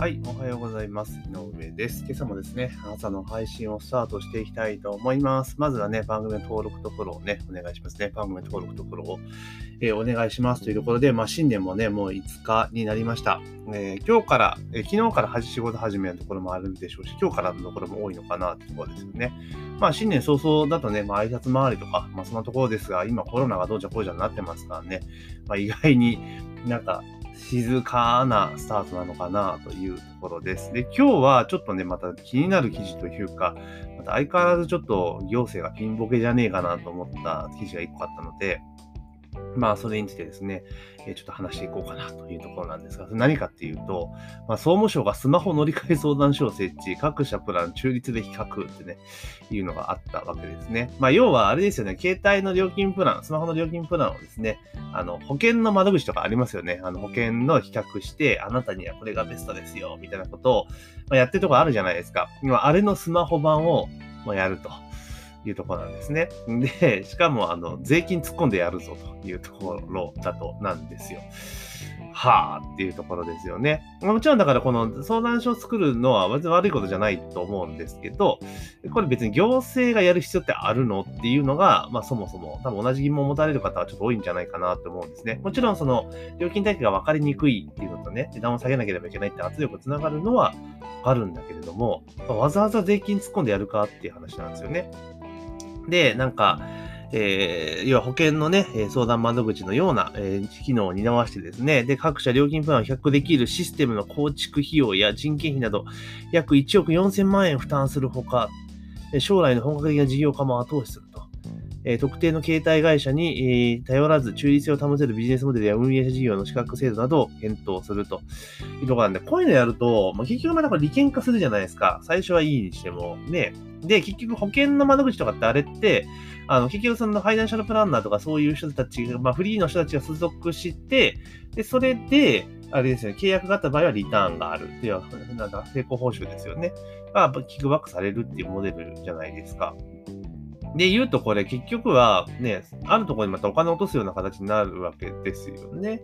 はい、おはようございます。井上です。今朝もですね、朝の配信をスタートしていきたいと思います。まずはね、番組の登録とフォローをね、お願いしますね。番組の登録とフォローを、えー、お願いしますというところで、まあ、新年もね、もう5日になりました。えー、今日から、えー、昨日から仕事始めのところもあるでしょうし、今日からのところも多いのかなってところですよね。まあ、新年早々だとね、まあ、挨拶回りとか、まあ、そんなところですが、今コロナがどうじゃこうじゃなってますからね、まあ、意外になんか、静かなスタートなのかなというところです。で、今日はちょっとね、また気になる記事というか、また相変わらずちょっと行政がピンボケじゃねえかなと思った記事が1個あったので、まあ、それについてですね、えちょっと話していこうかなというところなんですが、何かっていうと、まあ、総務省がスマホ乗り換え相談所を設置、各社プラン中立で比較ってね、いうのがあったわけですね。まあ、要はあれですよね、携帯の料金プラン、スマホの料金プランをですね、あの、保険の窓口とかありますよね。あの、保険の比較して、あなたにはこれがベストですよ、みたいなことを、まあ、やってるとこあるじゃないですか。今、あれのスマホ版を、まあ、やると。いうところなんですね。で、しかも、あの、税金突っ込んでやるぞというところだとなんですよ。はあっていうところですよね。もちろんだからこの相談所を作るのは別に悪いことじゃないと思うんですけど、これ別に行政がやる必要ってあるのっていうのが、まあそもそも多分同じ疑問を持たれる方はちょっと多いんじゃないかなと思うんですね。もちろんその料金体系が分かりにくいっていうのとね、値段を下げなければいけないって圧力つながるのはあるんだけれども、わざわざ税金突っ込んでやるかっていう話なんですよね。で、なんか、えー、要は保険のね、相談窓口のような、えー、機能を担わしてですね、で、各社料金プランを比較できるシステムの構築費用や人件費など、約1億4000万円負担するほか、将来の本格的な事業化も後押しすると。えー、特定の携帯会社に、えー、頼らず中立性を保てるビジネスモデルや運営者事業の資格制度などを検討するというところなんで、こういうのやると、まあ、結局またこれ利権化するじゃないですか。最初はいいにしても。ね。で、結局保険の窓口とかってあれって、あの、結局そのファイナンシャルプランナーとかそういう人たちが、まあフリーの人たちが所属して、で、それで、あれですよね、契約があった場合はリターンがあるって。いや、なんだ、成功報酬ですよね。が、キックバックされるっていうモデルじゃないですか。で、言うとこれ結局はね、あるところにまたお金を落とすような形になるわけですよね。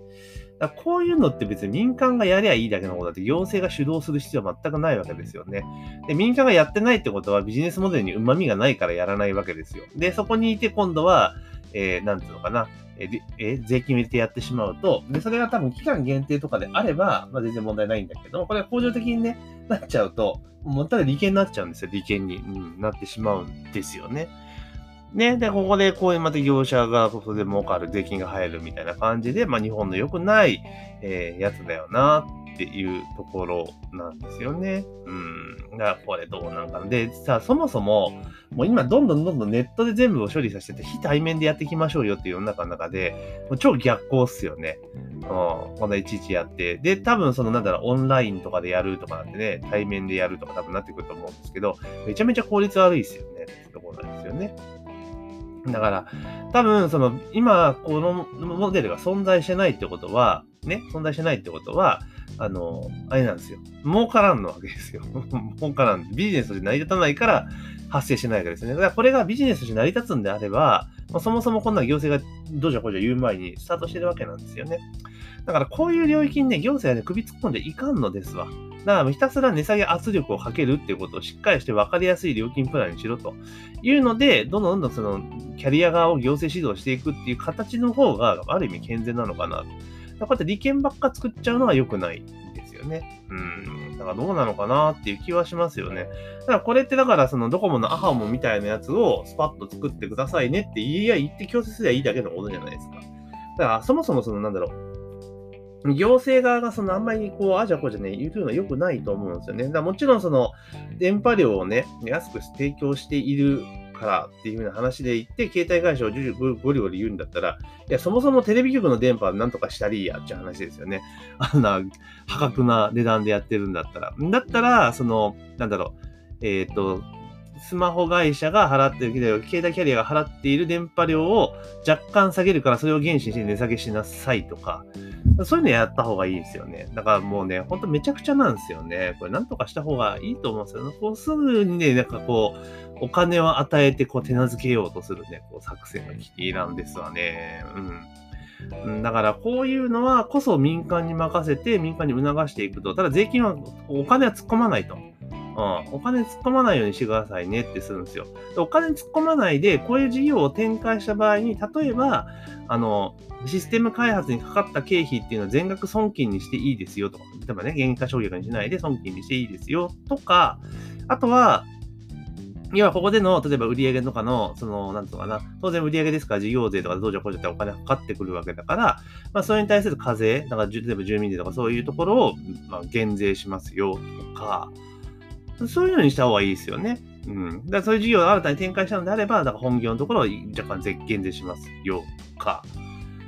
だこういうのって別に民間がやりゃいいだけのことだって行政が主導する必要は全くないわけですよね。で、民間がやってないってことはビジネスモデルに旨味がないからやらないわけですよ。で、そこにいて今度は、えー、なんていうのかな、ええ税金を入れてやってしまうと、で、それが多分期間限定とかであれば、まあ全然問題ないんだけど、これは恒常的にね、なっちゃうと、もうただ利権になっちゃうんですよ、利権に、うん、なってしまうんですよね。ね、で、ここでこういうまた業者がそこで儲かる税金が入るみたいな感じで、まあ日本の良くない、えー、やつだよなっていうところなんですよね。うん。だからこれどうなんかな。で、さ、そもそも、もう今どんどんどんどんネットで全部を処理させてて、非対面でやっていきましょうよっていう世の中の中で、もう超逆行っすよね。うん。こんないちいちやって。で、多分そのなんだろう、オンラインとかでやるとかなんてね、対面でやるとか多分なってくると思うんですけど、めちゃめちゃ効率悪いですよね。ってところなんですよね。だから、多分、その、今、このモデルが存在してないってことは、ね、存在してないってことは、あの、あれなんですよ。儲からんのわけですよ。儲からん。ビジネスで成り立たないから発生しないわけですね。だからこれがビジネスとして成り立つんであれば、まあ、そもそもこんな行政がどうじゃこうじゃ言う前にスタートしてるわけなんですよね。だからこういう領域にね、行政はね、首突っ込んでいかんのですわ。だからひたすら値下げ圧力をかけるっていうことをしっかりして分かりやすい料金プランにしろというので、どんどんどんどんそのキャリア側を行政指導していくっていう形の方がある意味健全なのかなと。こうやって利権ばっか作っちゃうのは良くないよね。うん。だからどうなのかなっていう気はしますよね。だからこれってだからそのドコモのアハモみたいなやつをスパッと作ってくださいねって言いや言って強制すればいいだけのことじゃないですか。だからそもそもそのなんだろう。行政側がそのあんまりこう、あじゃこうじゃね、言うのは良くないと思うんですよね。だからもちろんその、電波量をね、安く提供しているからっていう風な話で言って、携帯会社をゴリゴリ言うんだったら、いや、そもそもテレビ局の電波なんとかしたりやっていう話ですよね。あんな破格な値段でやってるんだったら。だったら、その、なんだろう、えっ、ー、と、スマホ会社が払ってる、携帯キャリアが払っている電波量を若干下げるから、それを原資にして値下げしなさいとか、そういうのやった方がいいですよね。だからもうね、ほんとめちゃくちゃなんですよね。これなんとかした方がいいと思うんですよね。こうすぐにね、なんかこう、お金を与えてこう手なずけようとするね、こう作戦が危機なんですわね。うん。うん、だからこういうのはこそ民間に任せて民間に促していくと。ただ税金はお金は突っ込まないと。うん、お金突っ込まないようにしてくださいねってするんですよ。お金突っ込まないで、こういう事業を展開した場合に、例えば、あの、システム開発にかかった経費っていうのは全額損金にしていいですよとか、例えばね、原価償却にしないで損金にしていいですよとか、あとは、要はここでの、例えば売上とかの、その、なんとかな、当然売上ですから事業税とか同情補助ってお金かかってくるわけだから、まあそれに対する課税、だから例えば住民税とかそういうところを、まあ、減税しますよとか、そういうのにした方がいいですよね。うん。だからそういう事業を新たに展開したのであれば、だから本業のところを若干絶減税しますよとか、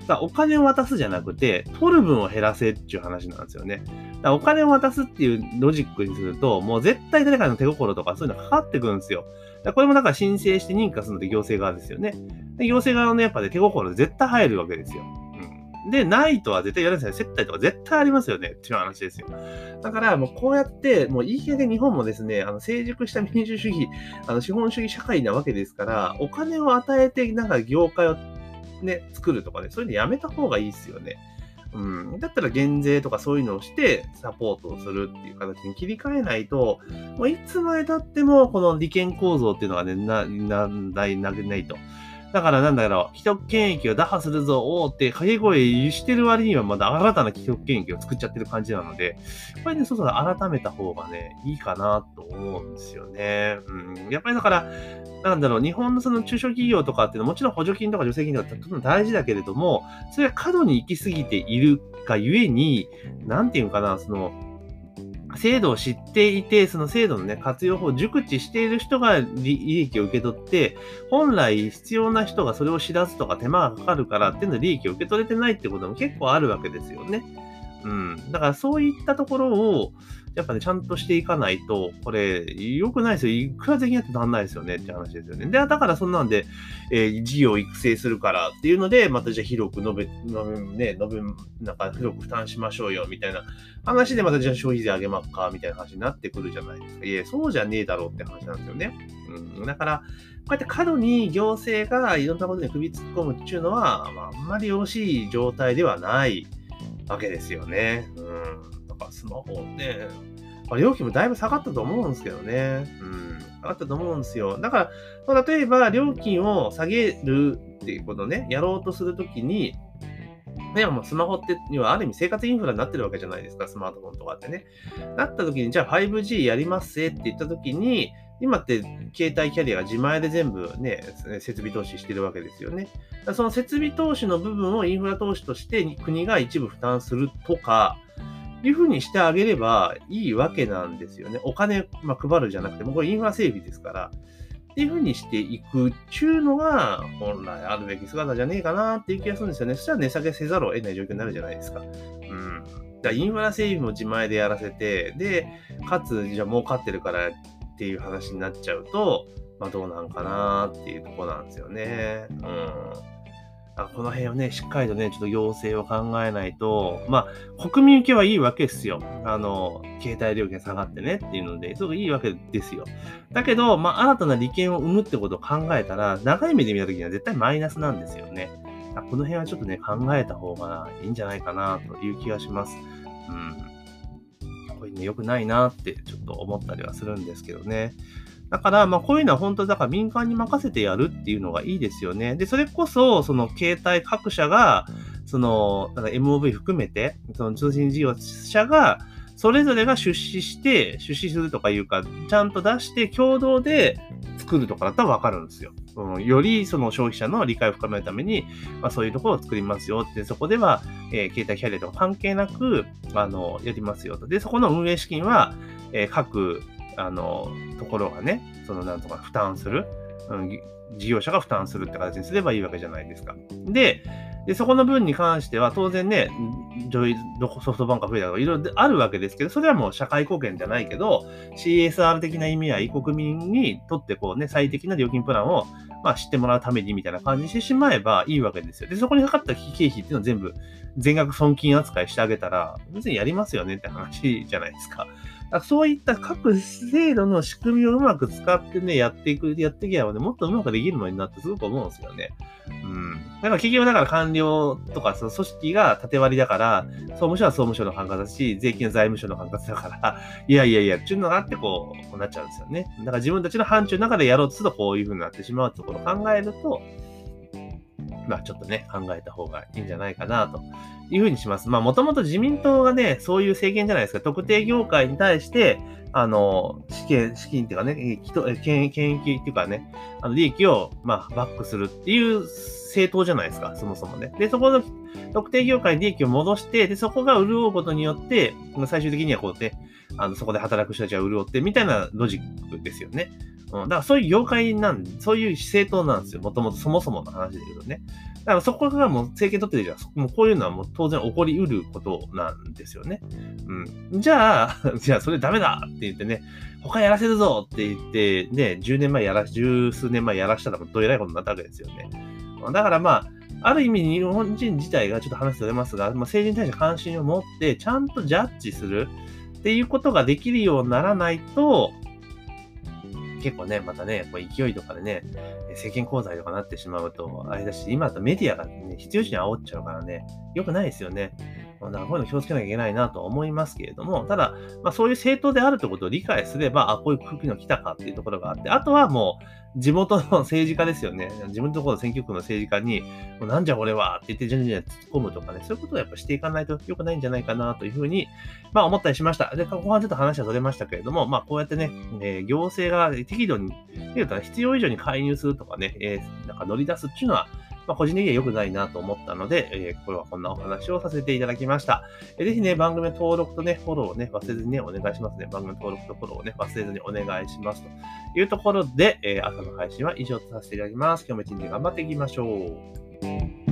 だお金を渡すじゃなくて、取る分を減らせっていう話なんですよね。だお金を渡すっていうロジックにすると、もう絶対誰かの手心とかそういうのかかってくるんですよ。だこれもだから申請して認可するのって行政側ですよね。で行政側のやっぱね、手心絶対入るわけですよ。うん。で、ないとは絶対やるんですよ。接待とか絶対ありますよねっていう話ですよ。だからもうこうやって、もういい加減日本もですね、あの成熟した民主主義、あの資本主義社会なわけですから、お金を与えてなんか業界をね、作るとかね、そういうのやめた方がいいですよね。うん。だったら減税とかそういうのをしてサポートをするっていう形に切り替えないと、もういつまで経ってもこの利権構造っていうのはね、な、な、ない、な、ないと。だからなんだろう、既得権益を打破するぞ、おーって掛け声してる割にはまだ新たな既得権益を作っちゃってる感じなので、これね、そうそう改めた方がね、いいかなと思うんですよね。うん。やっぱりだから、なんだろう、日本のその中小企業とかっていうのはもちろん補助金とか助成金とかとても大事だけれども、それが過度に行き過ぎているがゆえに、なんていうかな、その、制度を知っていて、その制度のね、活用法を熟知している人が利益を受け取って、本来必要な人がそれを知らずとか手間がかかるからっていうの利益を受け取れてないってことも結構あるわけですよね。うん。だからそういったところを、やっぱね、ちゃんとしていかないと、これ、良くないですよ。いくら税金やってなんないですよねって話ですよね。で、だからそんなんで、えー、事業育成するからっていうので、またじゃあ広く述べ、述べ、ね、述べ、なんか広く負担しましょうよ、みたいな話でまたじゃあ消費税上げまっか、みたいな話になってくるじゃないですか。いや、そうじゃねえだろうって話なんですよね。うん。だから、こうやって過度に行政がいろんなことに首突っ込むっていうのは、まあ、あんまりよろしい状態ではないわけですよね。うん。かスマホね、まあ、料金もだいぶ下がったと思うんですけどね。うん。下がったと思うんですよ。だから、例えば料金を下げるっていうことをね、やろうとするときに、でもスマホってにはある意味生活インフラになってるわけじゃないですか、スマートフォンとかってね。なった時に、じゃあ 5G やりますせって言った時に、今って携帯キャリアが自前で全部ね、設備投資してるわけですよね。その設備投資の部分をインフラ投資として国が一部負担するとか、いうふうにしてあげればいいわけなんですよね。お金、まあ、配るじゃなくても、これインフラ整備ですから。っていうふうにしていくっていうのが、本来あるべき姿じゃねえかなっていう気がするんですよね。そしたら値下げせざるを得ない状況になるじゃないですか。うん。だからインフラ整備も自前でやらせて、で、かつ、じゃあ儲かってるからっていう話になっちゃうと、まあどうなんかなっていうとこなんですよね。うん。この辺をね、しっかりとね、ちょっと要請を考えないと、まあ、国民受けはいいわけですよ。あの、携帯料金下がってねっていうので、すごくいいわけですよ。だけど、まあ、新たな利権を生むってことを考えたら、長い目で見たときには絶対マイナスなんですよね。この辺はちょっとね、考えた方がいいんじゃないかなという気がします。うん。これね、良くないなってちょっと思ったりはするんですけどね。だから、まあ、こういうのは本当だから民間に任せてやるっていうのがいいですよね。で、それこそ、その携帯各社が、その、MOV 含めて、その通信事業者が、それぞれが出資して、出資するとかいうか、ちゃんと出して共同で作るとかだったらわかるんですよ。うん、よりその消費者の理解を深めるために、まあ、そういうところを作りますよって、そこでは、えー、携帯キャリアとか関係なく、あの、やりますよと。で、そこの運営資金は、えー、各あの、ところがね、そのなんとか負担する、うん、事業者が負担するって形にすればいいわけじゃないですか。で、でそこの分に関しては当然ね、ジョイソフトバンクが増えたとかいろいろあるわけですけど、それはもう社会貢献じゃないけど、CSR 的な意味合い、国民にとってこうね、最適な料金プランをまあ、知ってもらうためにみたいな感じにしてしまえばいいわけですよ。で、そこにかかった経費っていうのを全部全額損金扱いしてあげたら、別にやりますよねって話じゃないですか。そういった各制度の仕組みをうまく使ってね、やっていく、やっていけばね、もっとうまくできるのになってすごく思うんですよね。うん。だから企業だから官僚とかその組織が縦割りだから、総務省は総務省の管轄だし、税金は財務省の管轄だから、いやいやいや、っていうのがあってこう、こうなっちゃうんですよね。だから自分たちの範疇の中でやろうとするとこういう風になってしまうところを考えると、まあちょっとね、考えた方がいいんじゃないかなというふうにします。まあもともと自民党がね、そういう政権じゃないですか。特定業界に対して、あの、資金、資金っていうかね、権権益っていうかね、あの利益を、まあ、バックするっていう政党じゃないですか、そもそもね。で、そこの特定業界に利益を戻して、で、そこが潤うことによって、最終的にはこうね、あの、そこで働く人たちは潤って、みたいなロジックですよね。うん、だからそういう業界なんでそういう政党なんですよ。もともとそもそもの話で言うとね。だからそこからもう政権取ってるじゃん。もうこういうのはもう当然起こり得ることなんですよね。うん。じゃあ、じゃあそれダメだって言ってね、他やらせるぞって言って、ね、10年前やら、十数年前やらしたらどえらいことになったわけですよね。だからまあ、ある意味日本人自体がちょっと話されますが、まあ、政治に対して関心を持って、ちゃんとジャッジするっていうことができるようにならないと、結構ね、またね、こう勢いとかでね、政権交代とかなってしまうと、あれだし、今だとメディアがね、必要時に煽っちゃうからね、良くないですよね。だからこういうの気をつけなきゃいけないなと思いますけれども、ただ、まあ、そういう政党であるということを理解すれば、あ、こういう空気の来たかっていうところがあって、あとはもう、地元の政治家ですよね。自分のところの選挙区の政治家に、もうなんじゃ俺はって言って、じゃんじゃん突っ込むとかね、そういうことをやっぱしていかないと良くないんじゃないかなというふうに、まあ思ったりしました。で、後半ちょっと話は取れましたけれども、まあこうやってね、えー、行政が適度に、必要以上に介入するとかね、えー、なんか乗り出すっていうのは、まあ、個人的には良くないなと思ったので、えー、これはこんなお話をさせていただきました。えー、ぜひね、番組登録とね、フォローをね、忘れずにね、お願いしますね。番組登録とフォローをね、忘れずにお願いします。というところで、えー、朝の配信は以上とさせていただきます。今日も一日頑張っていきましょう。